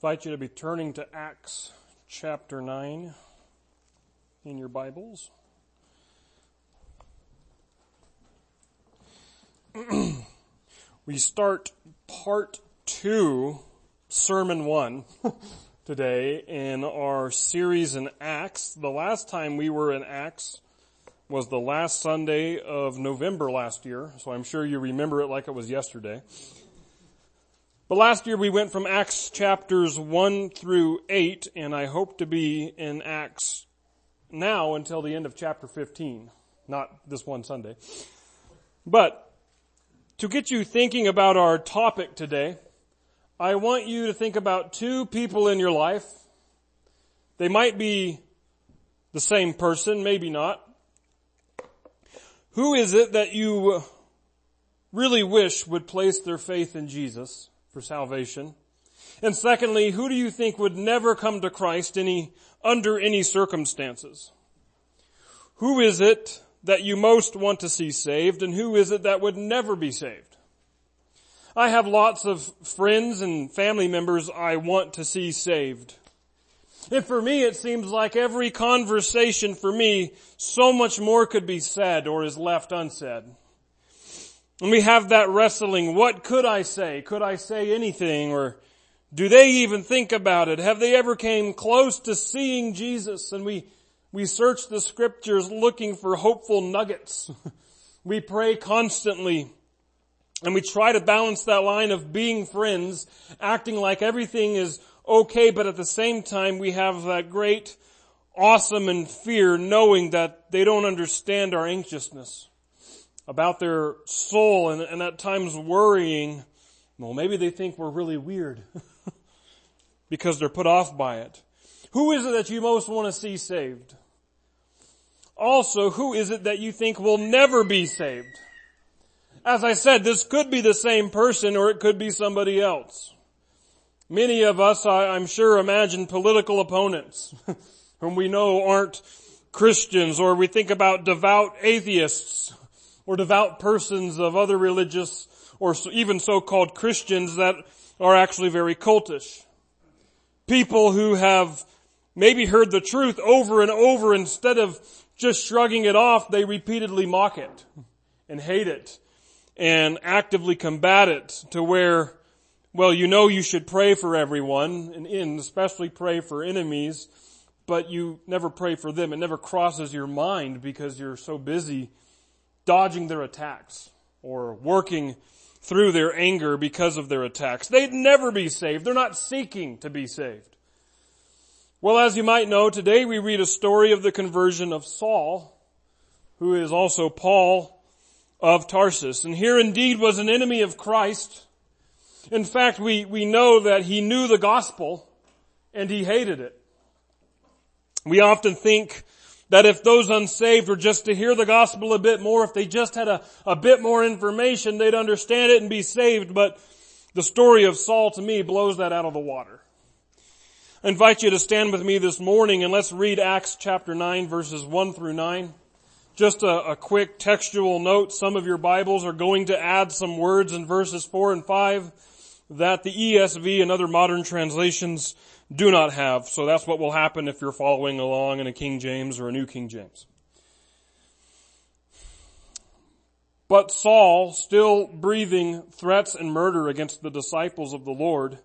invite you to be turning to Acts chapter 9 in your Bibles. we start part two, sermon one, today in our series in Acts. The last time we were in Acts was the last Sunday of November last year, so I'm sure you remember it like it was yesterday. But last year we went from Acts chapters 1 through 8, and I hope to be in Acts now until the end of chapter 15. Not this one Sunday. But, to get you thinking about our topic today, I want you to think about two people in your life. They might be the same person, maybe not. Who is it that you really wish would place their faith in Jesus? For salvation? And secondly, who do you think would never come to Christ any, under any circumstances? Who is it that you most want to see saved and who is it that would never be saved? I have lots of friends and family members I want to see saved. And for me, it seems like every conversation for me, so much more could be said or is left unsaid. And we have that wrestling. What could I say? Could I say anything? Or do they even think about it? Have they ever came close to seeing Jesus? And we, we search the scriptures looking for hopeful nuggets. we pray constantly. And we try to balance that line of being friends, acting like everything is okay, but at the same time we have that great awesome and fear knowing that they don't understand our anxiousness about their soul and, and at times worrying. Well, maybe they think we're really weird because they're put off by it. Who is it that you most want to see saved? Also, who is it that you think will never be saved? As I said, this could be the same person or it could be somebody else. Many of us, I, am sure, imagine political opponents whom we know aren't Christians or we think about devout atheists or devout persons of other religious or even so-called Christians that are actually very cultish. People who have maybe heard the truth over and over instead of just shrugging it off, they repeatedly mock it and hate it and actively combat it to where, well, you know you should pray for everyone and especially pray for enemies, but you never pray for them. It never crosses your mind because you're so busy dodging their attacks or working through their anger because of their attacks. They'd never be saved. They're not seeking to be saved. Well, as you might know, today we read a story of the conversion of Saul, who is also Paul of Tarsus. And here indeed was an enemy of Christ. In fact, we, we know that he knew the gospel and he hated it. We often think that if those unsaved were just to hear the gospel a bit more, if they just had a, a bit more information, they'd understand it and be saved. But the story of Saul to me blows that out of the water. I invite you to stand with me this morning and let's read Acts chapter 9 verses 1 through 9. Just a, a quick textual note. Some of your Bibles are going to add some words in verses 4 and 5 that the ESV and other modern translations do not have. So that's what will happen if you're following along in a King James or a New King James. But Saul, still breathing threats and murder against the disciples of the Lord,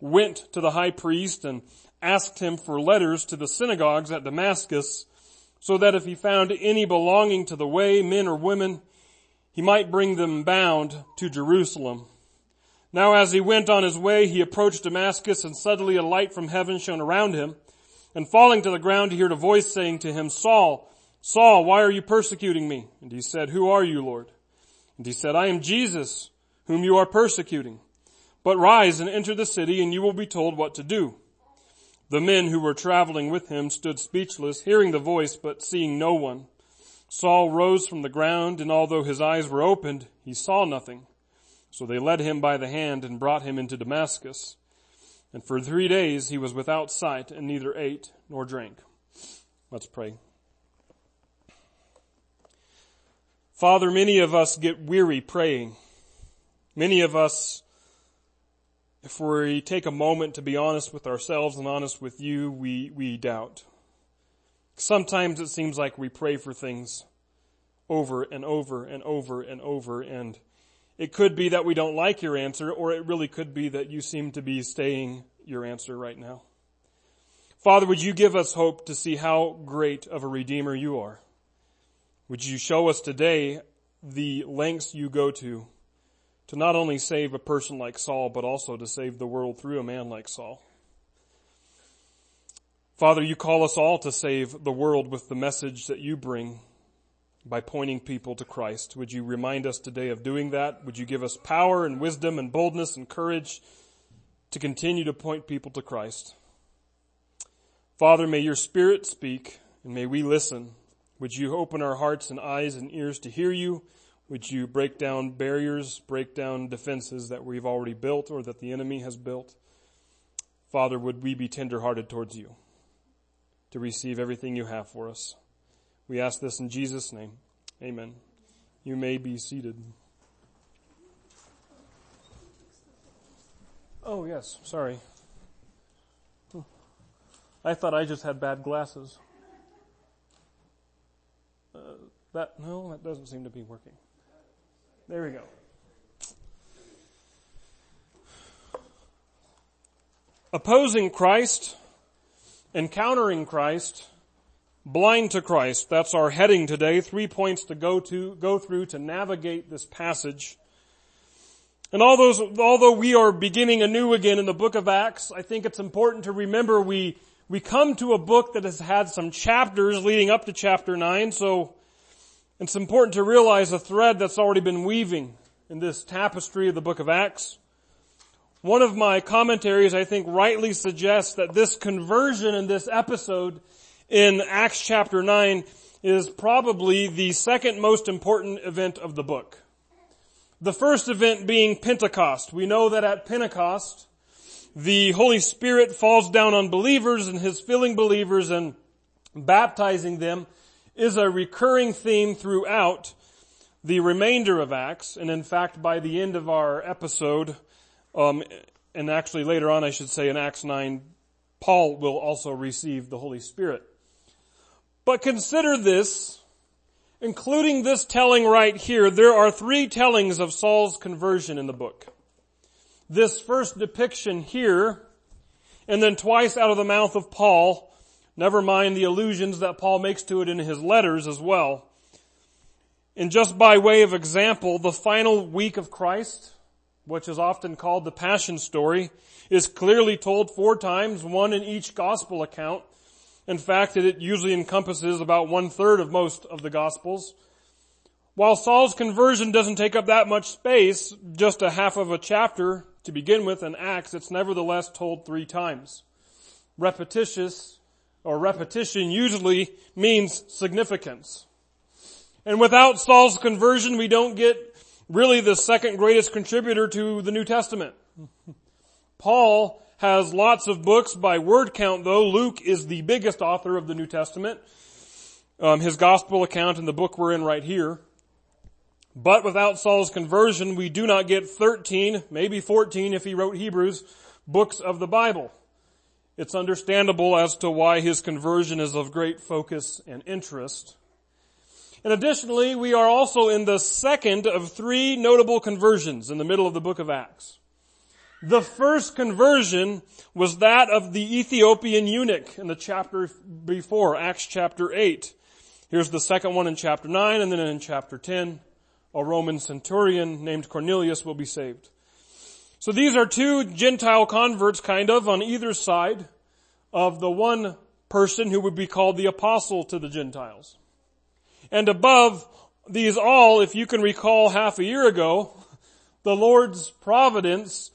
went to the high priest and asked him for letters to the synagogues at Damascus so that if he found any belonging to the way, men or women, he might bring them bound to Jerusalem. Now as he went on his way, he approached Damascus and suddenly a light from heaven shone around him. And falling to the ground, he heard a voice saying to him, Saul, Saul, why are you persecuting me? And he said, who are you, Lord? And he said, I am Jesus, whom you are persecuting. But rise and enter the city and you will be told what to do. The men who were traveling with him stood speechless, hearing the voice, but seeing no one. Saul rose from the ground and although his eyes were opened, he saw nothing. So they led him by the hand and brought him into Damascus. And for three days he was without sight and neither ate nor drank. Let's pray. Father, many of us get weary praying. Many of us if we take a moment to be honest with ourselves and honest with you, we, we doubt. Sometimes it seems like we pray for things over and over and over and over and it could be that we don't like your answer or it really could be that you seem to be staying your answer right now. Father, would you give us hope to see how great of a Redeemer you are? Would you show us today the lengths you go to to not only save a person like Saul, but also to save the world through a man like Saul? Father, you call us all to save the world with the message that you bring by pointing people to Christ. Would you remind us today of doing that? Would you give us power and wisdom and boldness and courage to continue to point people to Christ? Father, may your spirit speak and may we listen. Would you open our hearts and eyes and ears to hear you? Would you break down barriers, break down defenses that we've already built or that the enemy has built? Father, would we be tenderhearted towards you to receive everything you have for us? We ask this in Jesus' name. Amen. You may be seated. Oh yes, sorry. I thought I just had bad glasses. Uh, that, no, that doesn't seem to be working. There we go. Opposing Christ, encountering Christ, blind to Christ. That's our heading today. Three points to go to, go through to navigate this passage. And although we are beginning anew again in the book of Acts, I think it's important to remember we we come to a book that has had some chapters leading up to chapter 9, so it's important to realize a thread that's already been weaving in this tapestry of the book of Acts. One of my commentaries, I think, rightly suggests that this conversion in this episode in Acts chapter 9 is probably the second most important event of the book. The first event being Pentecost. We know that at Pentecost, the Holy Spirit falls down on believers and his filling believers and baptizing them is a recurring theme throughout the remainder of Acts. And in fact, by the end of our episode, um, and actually later on I should say in Acts 9, Paul will also receive the Holy Spirit. But consider this, including this telling right here, there are three tellings of Saul's conversion in the book this first depiction here, and then twice out of the mouth of Paul, never mind the allusions that Paul makes to it in his letters as well. And just by way of example, the final week of Christ, which is often called the Passion story, is clearly told four times, one in each gospel account. In fact, it usually encompasses about one third of most of the gospels. While Saul's conversion doesn't take up that much space, just a half of a chapter, to begin with in Acts, it's nevertheless told three times. Repetitious or repetition usually means significance. And without Saul's conversion, we don't get really the second greatest contributor to the New Testament. Paul has lots of books by word count though. Luke is the biggest author of the New Testament. Um, his gospel account in the book we're in right here. But without Saul's conversion, we do not get 13, maybe 14 if he wrote Hebrews, books of the Bible. It's understandable as to why his conversion is of great focus and interest. And additionally, we are also in the second of three notable conversions in the middle of the book of Acts. The first conversion was that of the Ethiopian eunuch in the chapter before, Acts chapter 8. Here's the second one in chapter 9 and then in chapter 10 a Roman centurion named Cornelius will be saved. So these are two Gentile converts kind of on either side of the one person who would be called the apostle to the Gentiles. And above these all, if you can recall half a year ago, the Lord's providence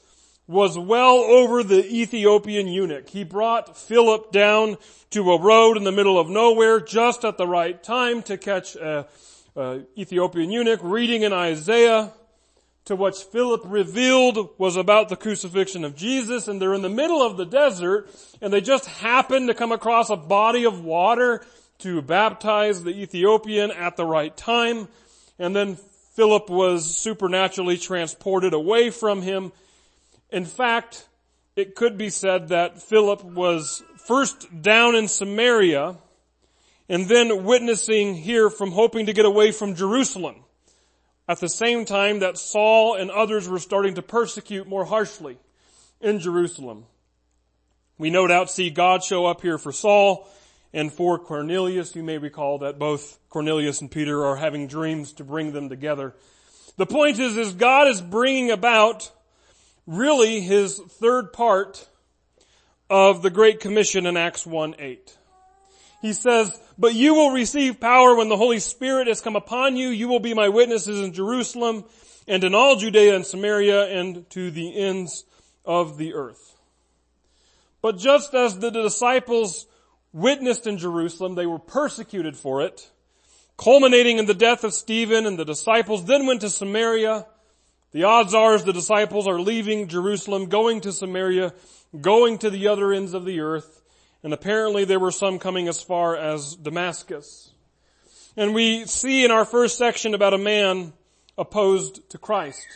was well over the Ethiopian eunuch. He brought Philip down to a road in the middle of nowhere just at the right time to catch a uh, Ethiopian eunuch reading in Isaiah to what Philip revealed was about the crucifixion of Jesus. And they're in the middle of the desert and they just happen to come across a body of water to baptize the Ethiopian at the right time. And then Philip was supernaturally transported away from him In fact, it could be said that Philip was first down in Samaria and then witnessing here from hoping to get away from Jerusalem at the same time that Saul and others were starting to persecute more harshly in Jerusalem. We no doubt see God show up here for Saul and for Cornelius. You may recall that both Cornelius and Peter are having dreams to bring them together. The point is, is God is bringing about really his third part of the Great Commission in Acts 1 8. He says, but you will receive power when the Holy Spirit has come upon you. You will be my witnesses in Jerusalem and in all Judea and Samaria and to the ends of the earth. But just as the disciples witnessed in Jerusalem, they were persecuted for it, culminating in the death of Stephen and the disciples then went to Samaria the odds are the disciples are leaving Jerusalem, going to Samaria, going to the other ends of the earth, and apparently there were some coming as far as Damascus. And we see in our first section about a man opposed to Christ.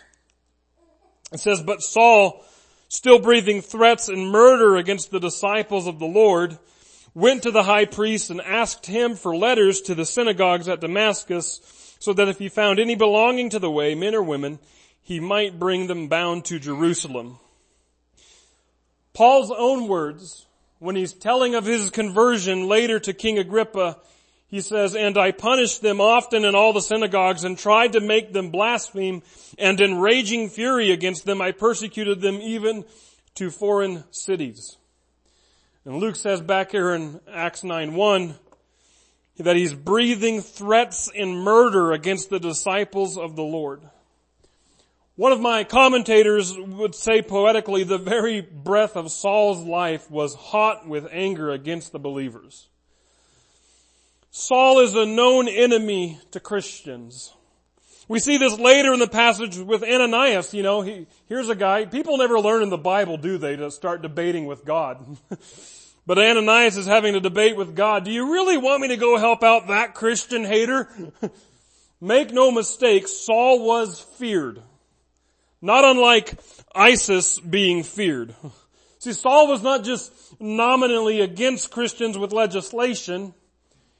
It says, but Saul, still breathing threats and murder against the disciples of the Lord, went to the high priest and asked him for letters to the synagogues at Damascus, so that if he found any belonging to the way, men or women, he might bring them bound to Jerusalem. Paul's own words, when he's telling of his conversion later to King Agrippa, he says, and I punished them often in all the synagogues and tried to make them blaspheme and in raging fury against them I persecuted them even to foreign cities. And Luke says back here in Acts 9 1 that he's breathing threats and murder against the disciples of the Lord. One of my commentators would say poetically, the very breath of Saul's life was hot with anger against the believers. Saul is a known enemy to Christians. We see this later in the passage with Ananias, you know, he, here's a guy, people never learn in the Bible, do they, to start debating with God. but Ananias is having a debate with God. Do you really want me to go help out that Christian hater? Make no mistake, Saul was feared. Not unlike ISIS being feared. See, Saul was not just nominally against Christians with legislation.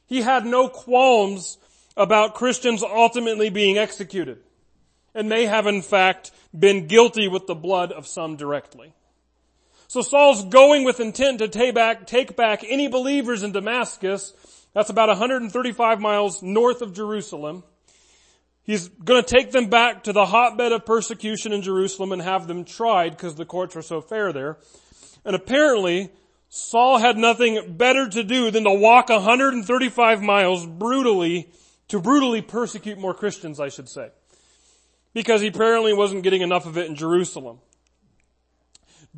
He had no qualms about Christians ultimately being executed and may have in fact been guilty with the blood of some directly. So Saul's going with intent to take back, take back any believers in Damascus. That's about 135 miles north of Jerusalem. He's going to take them back to the hotbed of persecution in Jerusalem and have them tried because the courts are so fair there. And apparently, Saul had nothing better to do than to walk 135 miles brutally, to brutally persecute more Christians, I should say. Because he apparently wasn't getting enough of it in Jerusalem.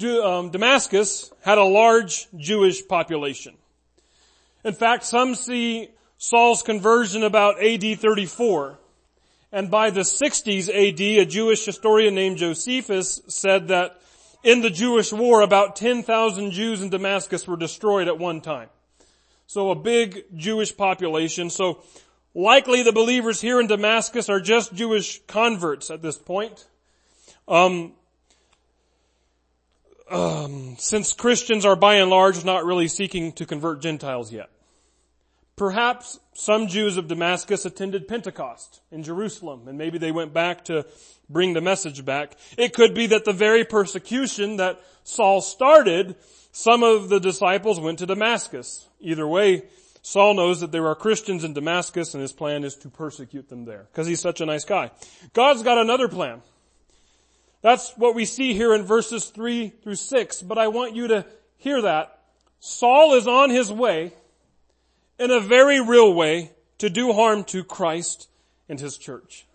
Um, Damascus had a large Jewish population. In fact, some see Saul's conversion about AD 34. And by the 60s AD, a Jewish historian named Josephus said that in the Jewish war, about 10,000 Jews in Damascus were destroyed at one time. So a big Jewish population. So likely the believers here in Damascus are just Jewish converts at this point. Um, um, since Christians are by and large not really seeking to convert Gentiles yet. Perhaps some Jews of Damascus attended Pentecost in Jerusalem and maybe they went back to bring the message back. It could be that the very persecution that Saul started, some of the disciples went to Damascus. Either way, Saul knows that there are Christians in Damascus and his plan is to persecute them there because he's such a nice guy. God's got another plan. That's what we see here in verses three through six, but I want you to hear that. Saul is on his way in a very real way to do harm to Christ and His church.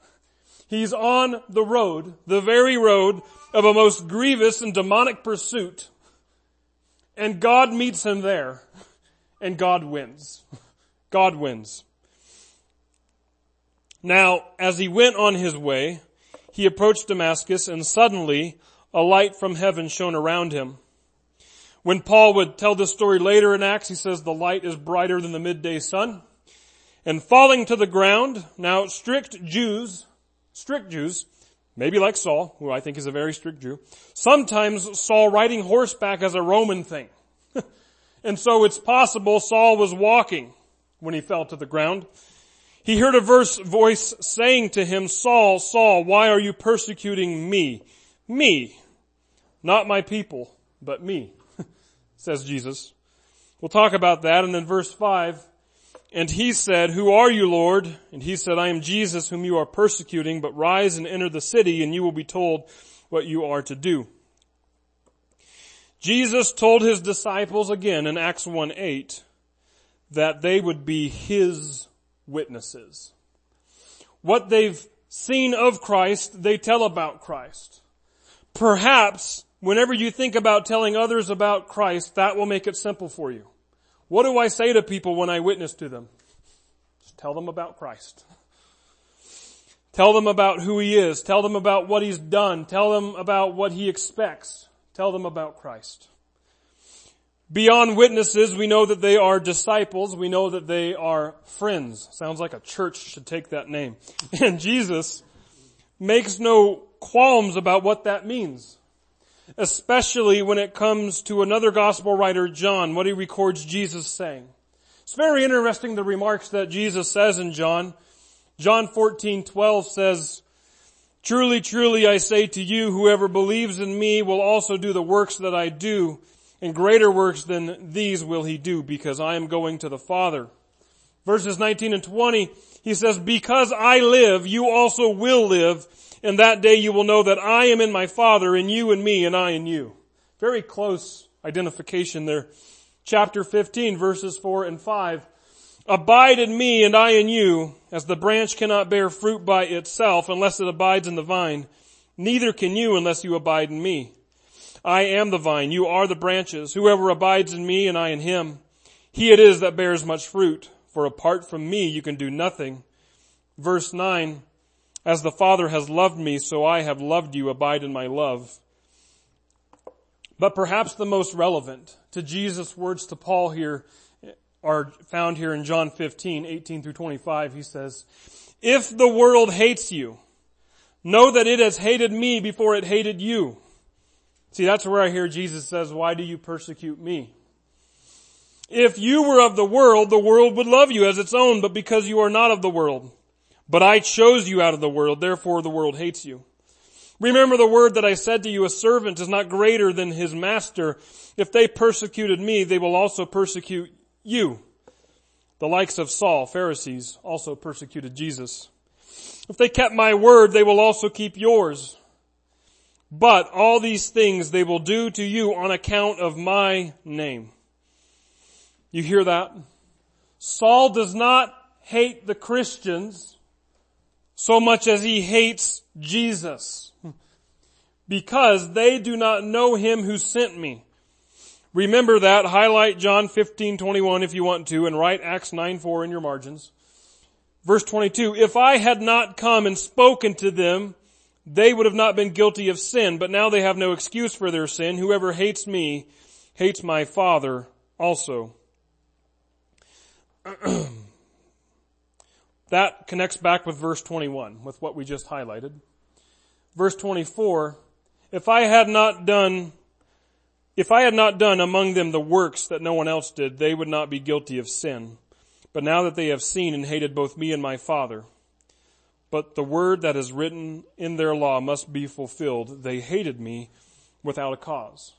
He's on the road, the very road of a most grievous and demonic pursuit. And God meets him there. And God wins. God wins. Now, as he went on his way, he approached Damascus and suddenly a light from heaven shone around him. When Paul would tell this story later in Acts, he says the light is brighter than the midday sun. And falling to the ground, now strict Jews, strict Jews, maybe like Saul, who I think is a very strict Jew. Sometimes Saul riding horseback as a Roman thing. and so it's possible Saul was walking when he fell to the ground. He heard a verse, voice saying to him, Saul, Saul, why are you persecuting me? Me. Not my people, but me, says Jesus. We'll talk about that. And then verse five, and he said, who are you, Lord? And he said, I am Jesus whom you are persecuting, but rise and enter the city and you will be told what you are to do. Jesus told his disciples again in Acts 1 8 that they would be his witnesses. What they've seen of Christ, they tell about Christ. Perhaps whenever you think about telling others about Christ, that will make it simple for you. What do I say to people when I witness to them? Just tell them about Christ. Tell them about who He is. Tell them about what He's done. Tell them about what He expects. Tell them about Christ. Beyond witnesses, we know that they are disciples. We know that they are friends. Sounds like a church should take that name. And Jesus makes no qualms about what that means. Especially when it comes to another gospel writer, John, what he records Jesus saying. It's very interesting the remarks that Jesus says in John. John 14, 12 says, Truly, truly I say to you, whoever believes in me will also do the works that I do and greater works than these will he do because I am going to the Father. Verses 19 and 20, he says, because I live, you also will live, and that day you will know that I am in my Father, and you in me, and I in you. Very close identification there. Chapter 15, verses 4 and 5. Abide in me, and I in you, as the branch cannot bear fruit by itself unless it abides in the vine, neither can you unless you abide in me. I am the vine, you are the branches. Whoever abides in me and I in him, he it is that bears much fruit. For apart from me you can do nothing. Verse 9, as the Father has loved me, so I have loved you, abide in my love. But perhaps the most relevant to Jesus' words to Paul here are found here in John 15, 18 through 25. He says, If the world hates you, know that it has hated me before it hated you. See, that's where I hear Jesus says, why do you persecute me? If you were of the world, the world would love you as its own, but because you are not of the world. But I chose you out of the world, therefore the world hates you. Remember the word that I said to you, a servant is not greater than his master. If they persecuted me, they will also persecute you. The likes of Saul, Pharisees, also persecuted Jesus. If they kept my word, they will also keep yours. But all these things they will do to you on account of my name. You hear that? Saul does not hate the Christians so much as he hates Jesus because they do not know him who sent me. Remember that. Highlight John 15, 21 if you want to and write Acts 9, 4 in your margins. Verse 22, if I had not come and spoken to them they would have not been guilty of sin, but now they have no excuse for their sin. Whoever hates me hates my Father also. that connects back with verse 21, with what we just highlighted. Verse 24, if I had not done, if I had not done among them the works that no one else did, they would not be guilty of sin. But now that they have seen and hated both me and my Father, but the word that is written in their law must be fulfilled. They hated me without a cause.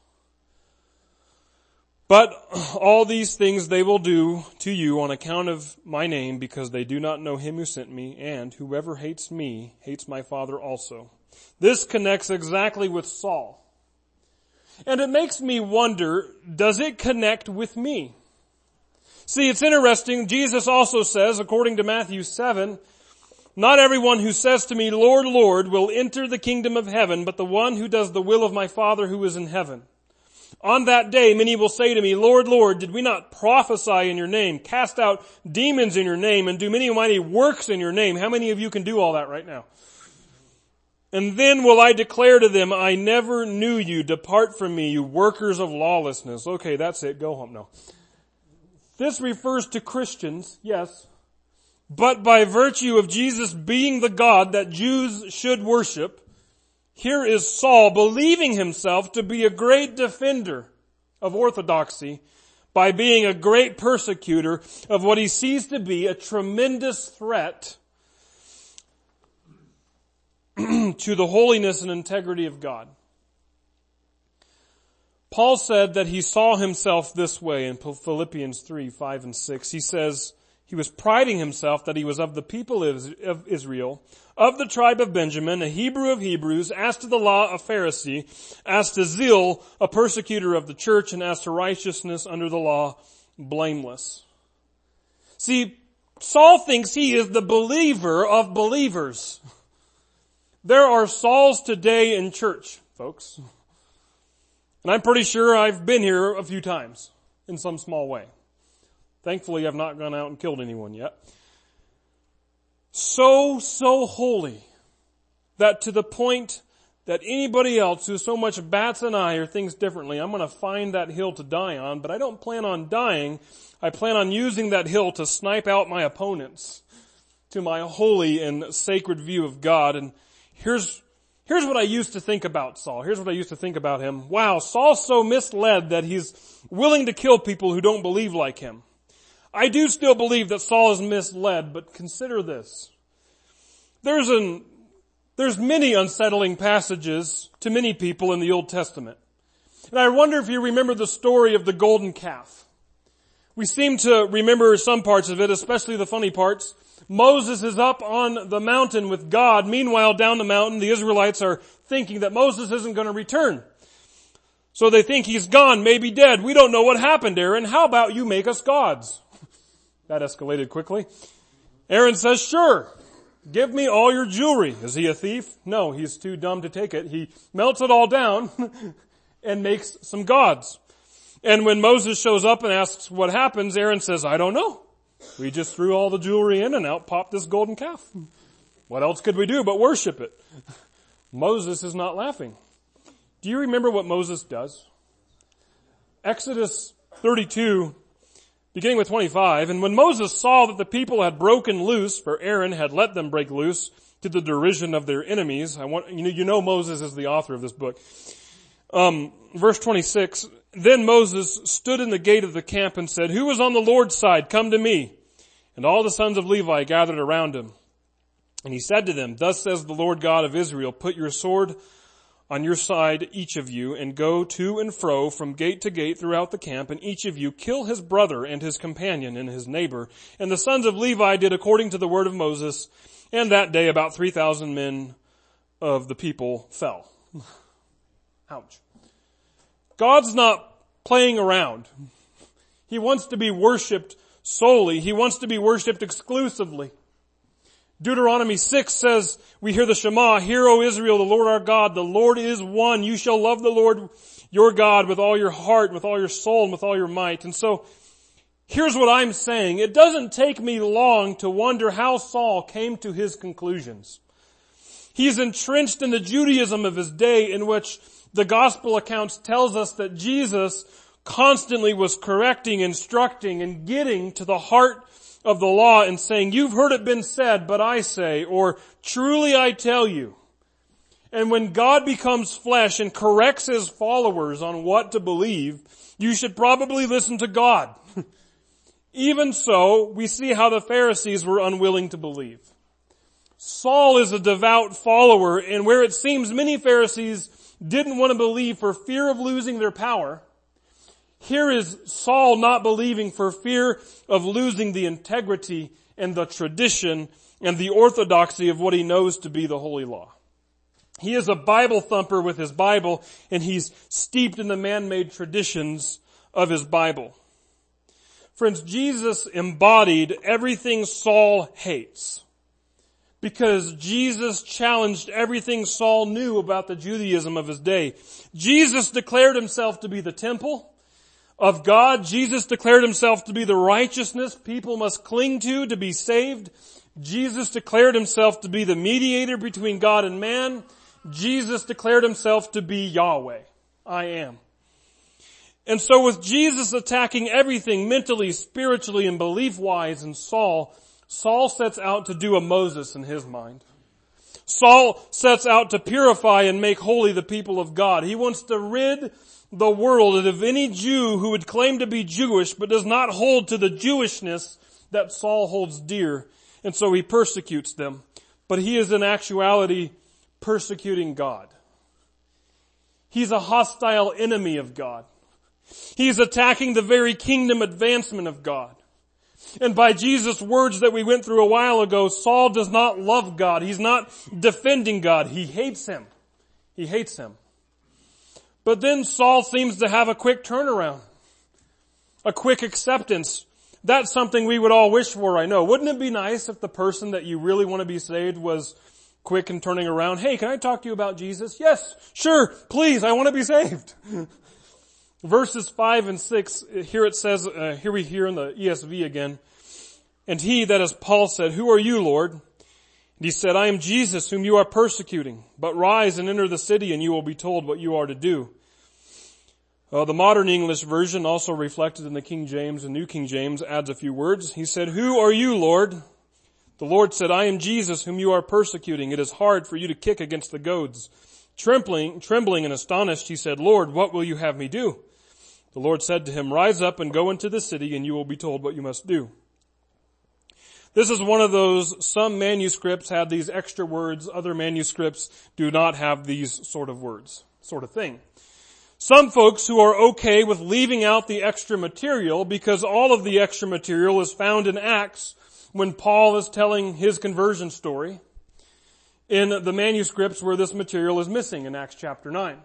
But all these things they will do to you on account of my name because they do not know him who sent me and whoever hates me hates my father also. This connects exactly with Saul. And it makes me wonder, does it connect with me? See, it's interesting. Jesus also says, according to Matthew 7, not everyone who says to me, Lord, Lord, will enter the kingdom of heaven, but the one who does the will of my Father who is in heaven. On that day, many will say to me, Lord, Lord, did we not prophesy in your name, cast out demons in your name, and do many mighty works in your name? How many of you can do all that right now? And then will I declare to them, I never knew you. Depart from me, you workers of lawlessness. Okay, that's it. Go home. No. This refers to Christians, yes, but by virtue of Jesus being the God that Jews should worship, Here is Saul believing himself to be a great defender of orthodoxy by being a great persecutor of what he sees to be a tremendous threat to the holiness and integrity of God. Paul said that he saw himself this way in Philippians 3, 5 and 6. He says, he was priding himself that he was of the people of Israel, of the tribe of Benjamin, a Hebrew of Hebrews, as to the law a Pharisee, as to zeal a persecutor of the church, and as to righteousness under the law blameless. See, Saul thinks he is the believer of believers. There are Sauls today in church, folks. And I'm pretty sure I've been here a few times in some small way. Thankfully, I've not gone out and killed anyone yet. So, so holy that to the point that anybody else who so much bats an eye or thinks differently, I'm going to find that hill to die on, but I don't plan on dying. I plan on using that hill to snipe out my opponents to my holy and sacred view of God. And here's, here's what I used to think about Saul. Here's what I used to think about him. Wow, Saul's so misled that he's willing to kill people who don't believe like him. I do still believe that Saul is misled, but consider this. There's an, there's many unsettling passages to many people in the Old Testament. And I wonder if you remember the story of the golden calf. We seem to remember some parts of it, especially the funny parts. Moses is up on the mountain with God. Meanwhile, down the mountain, the Israelites are thinking that Moses isn't going to return. So they think he's gone, maybe dead. We don't know what happened, Aaron. How about you make us gods? That escalated quickly. Aaron says, sure, give me all your jewelry. Is he a thief? No, he's too dumb to take it. He melts it all down and makes some gods. And when Moses shows up and asks what happens, Aaron says, I don't know. We just threw all the jewelry in and out popped this golden calf. What else could we do but worship it? Moses is not laughing. Do you remember what Moses does? Exodus 32 beginning with 25, and when Moses saw that the people had broken loose, for Aaron had let them break loose to the derision of their enemies, I want, you know, you know Moses is the author of this book. Um, verse 26, then Moses stood in the gate of the camp and said, who is on the Lord's side? Come to me. And all the sons of Levi gathered around him. And he said to them, thus says the Lord God of Israel, put your sword on your side, each of you, and go to and fro from gate to gate throughout the camp, and each of you kill his brother and his companion and his neighbor. And the sons of Levi did according to the word of Moses, and that day about 3,000 men of the people fell. Ouch. God's not playing around. He wants to be worshiped solely. He wants to be worshiped exclusively. Deuteronomy 6 says, we hear the Shema, Hear, O Israel, the Lord our God, the Lord is one. You shall love the Lord your God with all your heart, with all your soul, and with all your might. And so, here's what I'm saying. It doesn't take me long to wonder how Saul came to his conclusions. He's entrenched in the Judaism of his day in which the gospel accounts tells us that Jesus constantly was correcting, instructing, and getting to the heart of the law and saying, you've heard it been said, but I say, or truly I tell you. And when God becomes flesh and corrects his followers on what to believe, you should probably listen to God. Even so, we see how the Pharisees were unwilling to believe. Saul is a devout follower and where it seems many Pharisees didn't want to believe for fear of losing their power, here is Saul not believing for fear of losing the integrity and the tradition and the orthodoxy of what he knows to be the holy law. He is a Bible thumper with his Bible and he's steeped in the man-made traditions of his Bible. Friends, Jesus embodied everything Saul hates because Jesus challenged everything Saul knew about the Judaism of his day. Jesus declared himself to be the temple of God. Jesus declared himself to be the righteousness people must cling to to be saved. Jesus declared himself to be the mediator between God and man. Jesus declared himself to be Yahweh. I am. And so with Jesus attacking everything mentally, spiritually, and belief-wise in Saul, Saul sets out to do a Moses in his mind. Saul sets out to purify and make holy the people of God. He wants to rid the world that of any Jew who would claim to be Jewish but does not hold to the Jewishness that Saul holds dear. And so he persecutes them. But he is in actuality persecuting God. He's a hostile enemy of God. He's attacking the very kingdom advancement of God. And by Jesus' words that we went through a while ago, Saul does not love God. He's not defending God. He hates Him. He hates Him. But then Saul seems to have a quick turnaround. A quick acceptance. That's something we would all wish for, I know. Wouldn't it be nice if the person that you really want to be saved was quick in turning around? Hey, can I talk to you about Jesus? Yes, sure, please, I want to be saved. Verses 5 and 6, here it says, uh, here we hear in the ESV again, and he, that is Paul said, who are you, Lord? And he said, I am Jesus whom you are persecuting, but rise and enter the city and you will be told what you are to do. Uh, the modern English version, also reflected in the King James and New King James, adds a few words. He said, who are you, Lord? The Lord said, I am Jesus whom you are persecuting. It is hard for you to kick against the goads. Trembling, trembling and astonished, he said, Lord, what will you have me do? The Lord said to him, rise up and go into the city and you will be told what you must do. This is one of those, some manuscripts have these extra words, other manuscripts do not have these sort of words, sort of thing. Some folks who are okay with leaving out the extra material because all of the extra material is found in Acts when Paul is telling his conversion story in the manuscripts where this material is missing in Acts chapter 9.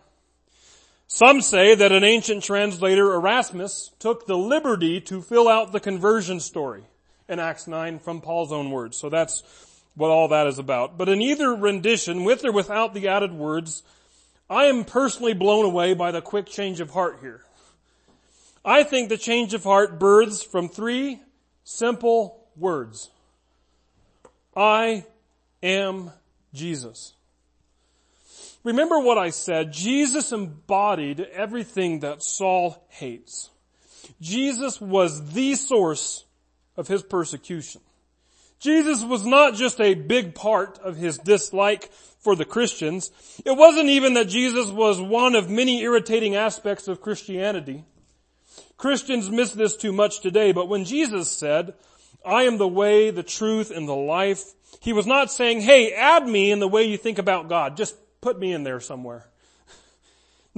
Some say that an ancient translator, Erasmus, took the liberty to fill out the conversion story in Acts 9 from Paul's own words. So that's what all that is about. But in either rendition, with or without the added words, I am personally blown away by the quick change of heart here. I think the change of heart births from three simple words. I am Jesus. Remember what I said. Jesus embodied everything that Saul hates. Jesus was the source of his persecution. Jesus was not just a big part of his dislike for the Christians. It wasn't even that Jesus was one of many irritating aspects of Christianity. Christians miss this too much today, but when Jesus said, I am the way, the truth, and the life, he was not saying, hey, add me in the way you think about God. Just put me in there somewhere.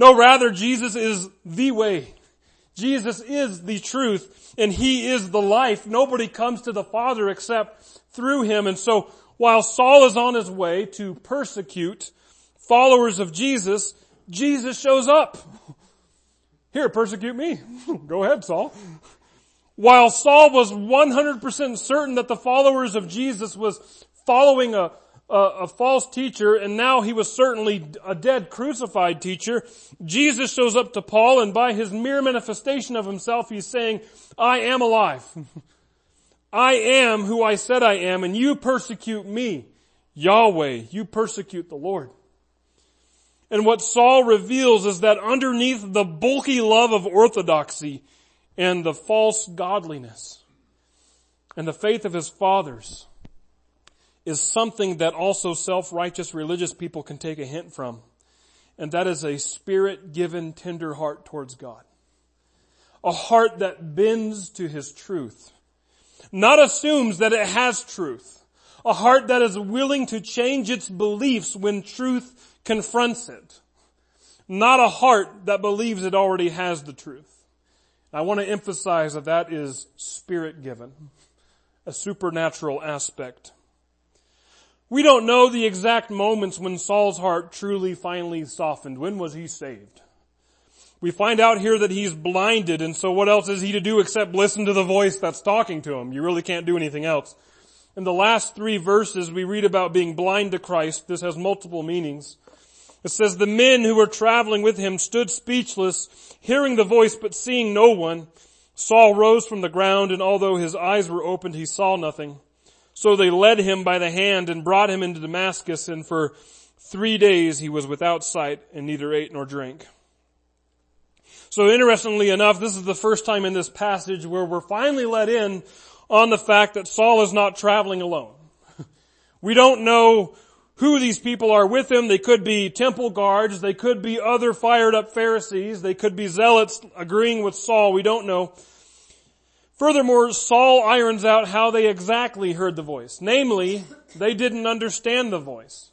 No, rather Jesus is the way. Jesus is the truth and He is the life. Nobody comes to the Father except through Him. And so while Saul is on his way to persecute followers of Jesus, Jesus shows up. Here, persecute me. Go ahead, Saul. While Saul was 100% certain that the followers of Jesus was following a, a, false teacher and now he was certainly a dead crucified teacher, Jesus shows up to Paul and by his mere manifestation of himself he's saying, I am alive. I am who I said I am and you persecute me. Yahweh, you persecute the Lord. And what Saul reveals is that underneath the bulky love of orthodoxy and the false godliness and the faith of his fathers is something that also self-righteous religious people can take a hint from. And that is a spirit-given tender heart towards God. A heart that bends to His truth. Not assumes that it has truth. A heart that is willing to change its beliefs when truth confronts it. Not a heart that believes it already has the truth. I want to emphasize that that is spirit given. A supernatural aspect. We don't know the exact moments when Saul's heart truly finally softened. When was he saved? We find out here that he's blinded and so what else is he to do except listen to the voice that's talking to him? You really can't do anything else. In the last three verses we read about being blind to Christ. This has multiple meanings. It says the men who were traveling with him stood speechless, hearing the voice but seeing no one. Saul rose from the ground and although his eyes were opened he saw nothing. So they led him by the hand and brought him into Damascus and for three days he was without sight and neither ate nor drank. So interestingly enough, this is the first time in this passage where we're finally let in on the fact that Saul is not traveling alone. We don't know who these people are with him. They could be temple guards. They could be other fired up Pharisees. They could be zealots agreeing with Saul. We don't know. Furthermore, Saul irons out how they exactly heard the voice. Namely, they didn't understand the voice.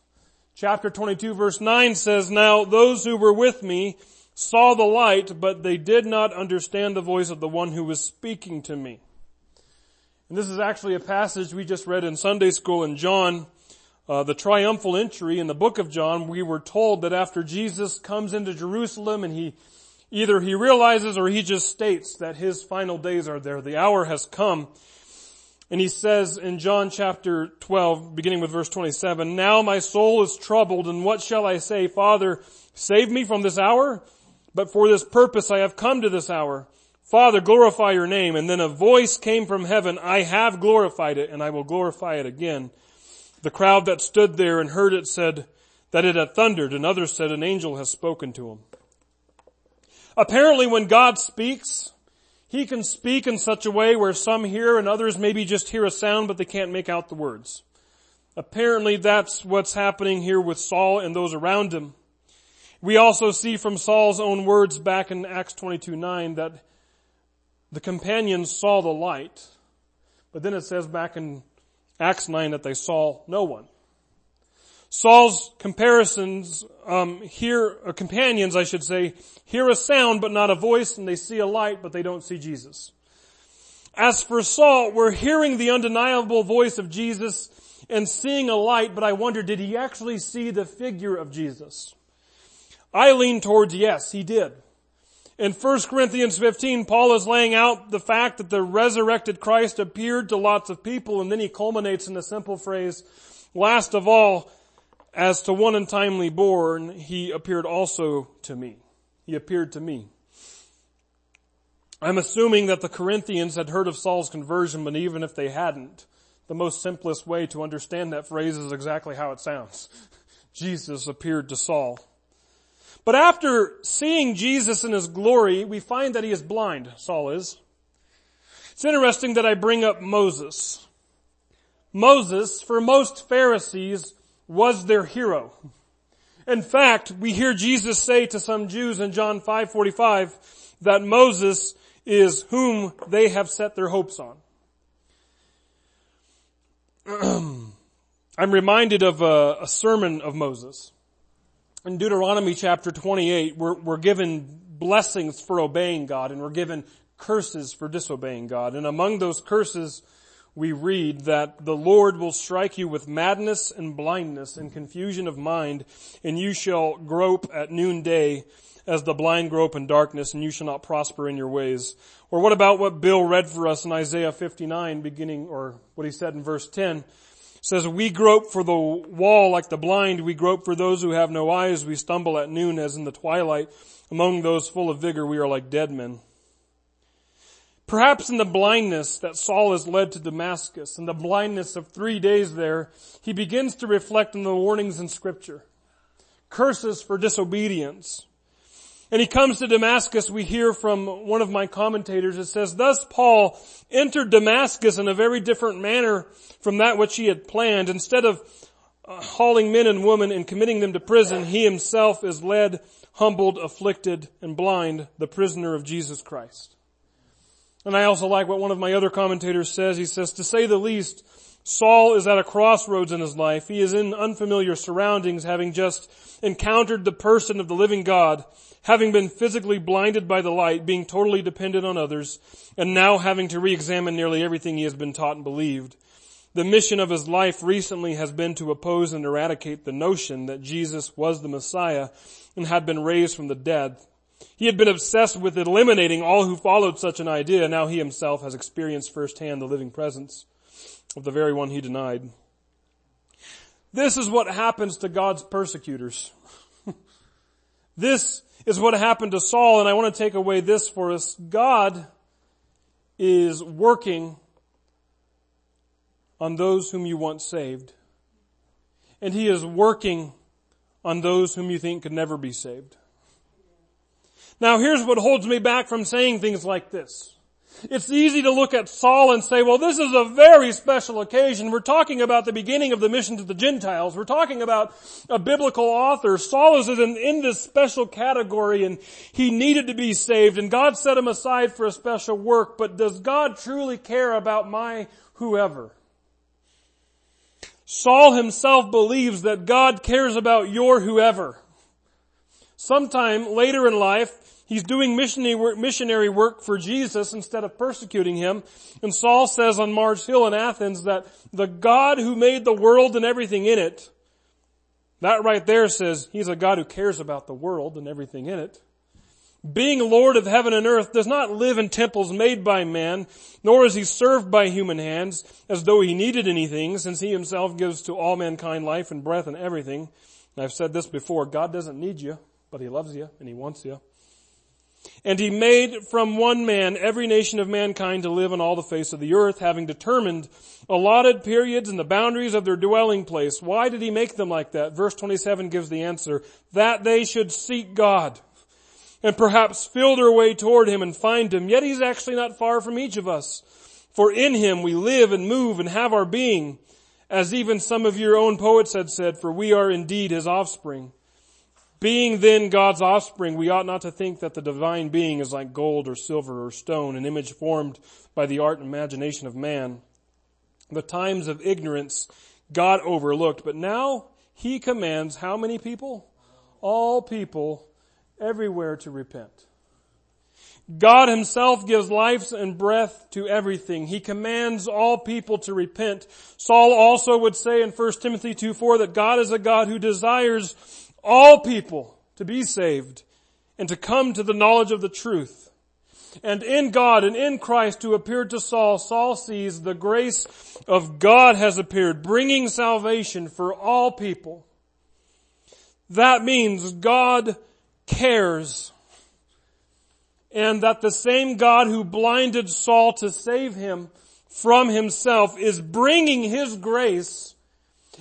Chapter 22 verse 9 says, Now those who were with me saw the light, but they did not understand the voice of the one who was speaking to me. And this is actually a passage we just read in Sunday school in John uh, the triumphal entry in the book of John, we were told that after Jesus comes into Jerusalem and he either he realizes or he just states that his final days are there. The hour has come. And he says in John chapter 12, beginning with verse 27, Now my soul is troubled, and what shall I say? Father, save me from this hour? But for this purpose I have come to this hour. Father, glorify your name. And then a voice came from heaven, I have glorified it, and I will glorify it again. The crowd that stood there and heard it said that it had thundered, and others said an angel has spoken to him. Apparently when God speaks, He can speak in such a way where some hear and others maybe just hear a sound but they can't make out the words. Apparently that's what's happening here with Saul and those around him. We also see from Saul's own words back in Acts 22, 9 that the companions saw the light. But then it says back in Acts 9 that they saw no one. Saul's comparisons, um, hear, uh, companions I should say, hear a sound but not a voice and they see a light but they don't see Jesus. As for Saul, we're hearing the undeniable voice of Jesus and seeing a light, but I wonder, did he actually see the figure of Jesus? I lean towards yes, he did. In 1 Corinthians 15, Paul is laying out the fact that the resurrected Christ appeared to lots of people and then he culminates in the simple phrase, last of all, as to one untimely born, he appeared also to me. He appeared to me. I'm assuming that the Corinthians had heard of Saul's conversion, but even if they hadn't, the most simplest way to understand that phrase is exactly how it sounds. Jesus appeared to Saul. But after seeing Jesus in his glory, we find that he is blind, Saul is. It's interesting that I bring up Moses. Moses, for most Pharisees, was their hero. In fact, we hear Jesus say to some Jews in John 5:45 that Moses is whom they have set their hopes on. I'm reminded of a, a sermon of Moses in Deuteronomy chapter 28, we're, we're given blessings for obeying God and we're given curses for disobeying God. And among those curses, we read that the Lord will strike you with madness and blindness and confusion of mind, and you shall grope at noonday as the blind grope in darkness, and you shall not prosper in your ways. Or what about what Bill read for us in Isaiah 59 beginning, or what he said in verse 10? says, we grope for the wall like the blind. We grope for those who have no eyes. We stumble at noon as in the twilight. Among those full of vigor, we are like dead men. Perhaps in the blindness that Saul is led to Damascus, in the blindness of three days there, he begins to reflect on the warnings in scripture. Curses for disobedience. And he comes to Damascus, we hear from one of my commentators, it says, Thus Paul entered Damascus in a very different manner from that which he had planned. Instead of uh, hauling men and women and committing them to prison, he himself is led, humbled, afflicted, and blind, the prisoner of Jesus Christ. And I also like what one of my other commentators says. He says, to say the least, Saul is at a crossroads in his life. He is in unfamiliar surroundings, having just encountered the person of the living God, having been physically blinded by the light, being totally dependent on others, and now having to re-examine nearly everything he has been taught and believed. The mission of his life recently has been to oppose and eradicate the notion that Jesus was the Messiah and had been raised from the dead. He had been obsessed with eliminating all who followed such an idea. and Now he himself has experienced firsthand the living presence of the very one he denied. This is what happens to God's persecutors. this is what happened to Saul, and I want to take away this for us. God is working on those whom you once saved, and He is working on those whom you think could never be saved. Now here's what holds me back from saying things like this. It's easy to look at Saul and say, well, this is a very special occasion. We're talking about the beginning of the mission to the Gentiles. We're talking about a biblical author. Saul is in, in this special category and he needed to be saved and God set him aside for a special work. But does God truly care about my whoever? Saul himself believes that God cares about your whoever. Sometime later in life, He's doing missionary work for Jesus instead of persecuting him. And Saul says on Mars Hill in Athens that the God who made the world and everything in it, that right there says he's a God who cares about the world and everything in it. Being Lord of heaven and earth does not live in temples made by man, nor is he served by human hands as though he needed anything, since he himself gives to all mankind life and breath and everything. And I've said this before, God doesn't need you, but he loves you and he wants you. And he made from one man every nation of mankind to live on all the face of the earth, having determined allotted periods and the boundaries of their dwelling place. Why did he make them like that? Verse 27 gives the answer, that they should seek God and perhaps feel their way toward him and find him. Yet he's actually not far from each of us. For in him we live and move and have our being, as even some of your own poets had said, for we are indeed his offspring. Being then God's offspring, we ought not to think that the divine being is like gold or silver or stone, an image formed by the art and imagination of man. The times of ignorance God overlooked, but now he commands how many people? All people everywhere to repent. God himself gives life and breath to everything. He commands all people to repent. Saul also would say in 1 Timothy 2 4 that God is a God who desires all people to be saved and to come to the knowledge of the truth. And in God and in Christ who appeared to Saul, Saul sees the grace of God has appeared, bringing salvation for all people. That means God cares. And that the same God who blinded Saul to save him from himself is bringing his grace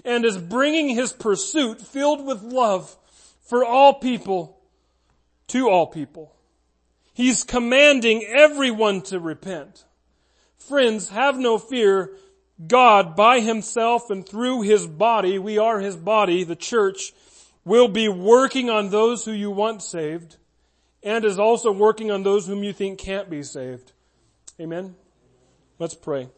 and is bringing his pursuit filled with love for all people to all people. He's commanding everyone to repent. Friends, have no fear. God by himself and through his body, we are his body, the church, will be working on those who you want saved and is also working on those whom you think can't be saved. Amen. Let's pray.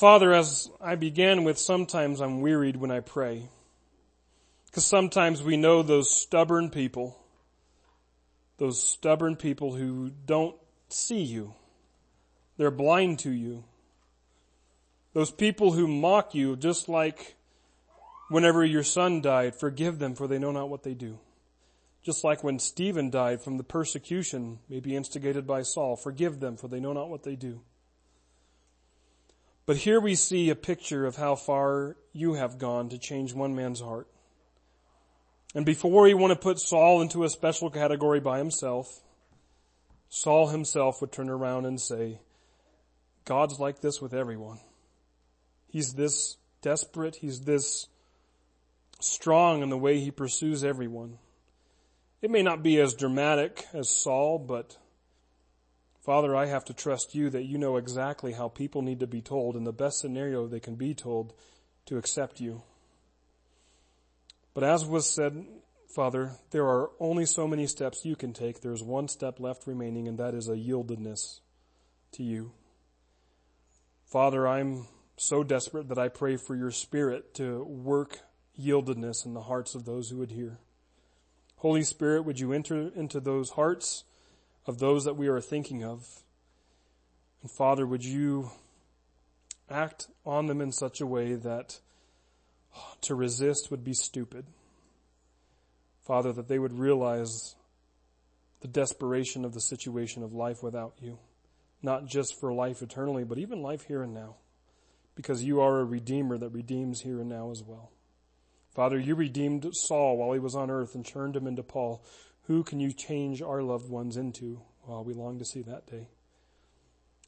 Father, as I began with, sometimes I'm wearied when I pray. Because sometimes we know those stubborn people, those stubborn people who don't see you. They're blind to you. Those people who mock you just like whenever your son died, forgive them for they know not what they do. Just like when Stephen died from the persecution, maybe instigated by Saul, forgive them for they know not what they do. But here we see a picture of how far you have gone to change one man's heart. And before we want to put Saul into a special category by himself, Saul himself would turn around and say, God's like this with everyone. He's this desperate. He's this strong in the way he pursues everyone. It may not be as dramatic as Saul, but Father, I have to trust you that you know exactly how people need to be told in the best scenario they can be told to accept you. But as was said, Father, there are only so many steps you can take. There's one step left remaining and that is a yieldedness to you. Father, I'm so desperate that I pray for your spirit to work yieldedness in the hearts of those who would hear. Holy Spirit, would you enter into those hearts of those that we are thinking of. And Father, would you act on them in such a way that to resist would be stupid. Father, that they would realize the desperation of the situation of life without you. Not just for life eternally, but even life here and now. Because you are a redeemer that redeems here and now as well. Father, you redeemed Saul while he was on earth and turned him into Paul. Who can you change our loved ones into? Well, we long to see that day.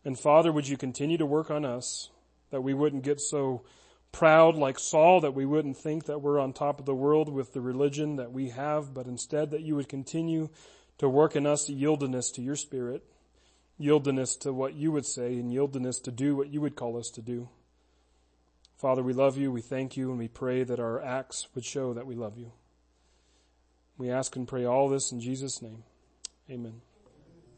And Father, would you continue to work on us that we wouldn't get so proud like Saul, that we wouldn't think that we're on top of the world with the religion that we have, but instead that you would continue to work in us yieldedness to your spirit, yieldedness to what you would say, and yieldedness to do what you would call us to do. Father, we love you, we thank you, and we pray that our acts would show that we love you. We ask and pray all this in Jesus' name. Amen.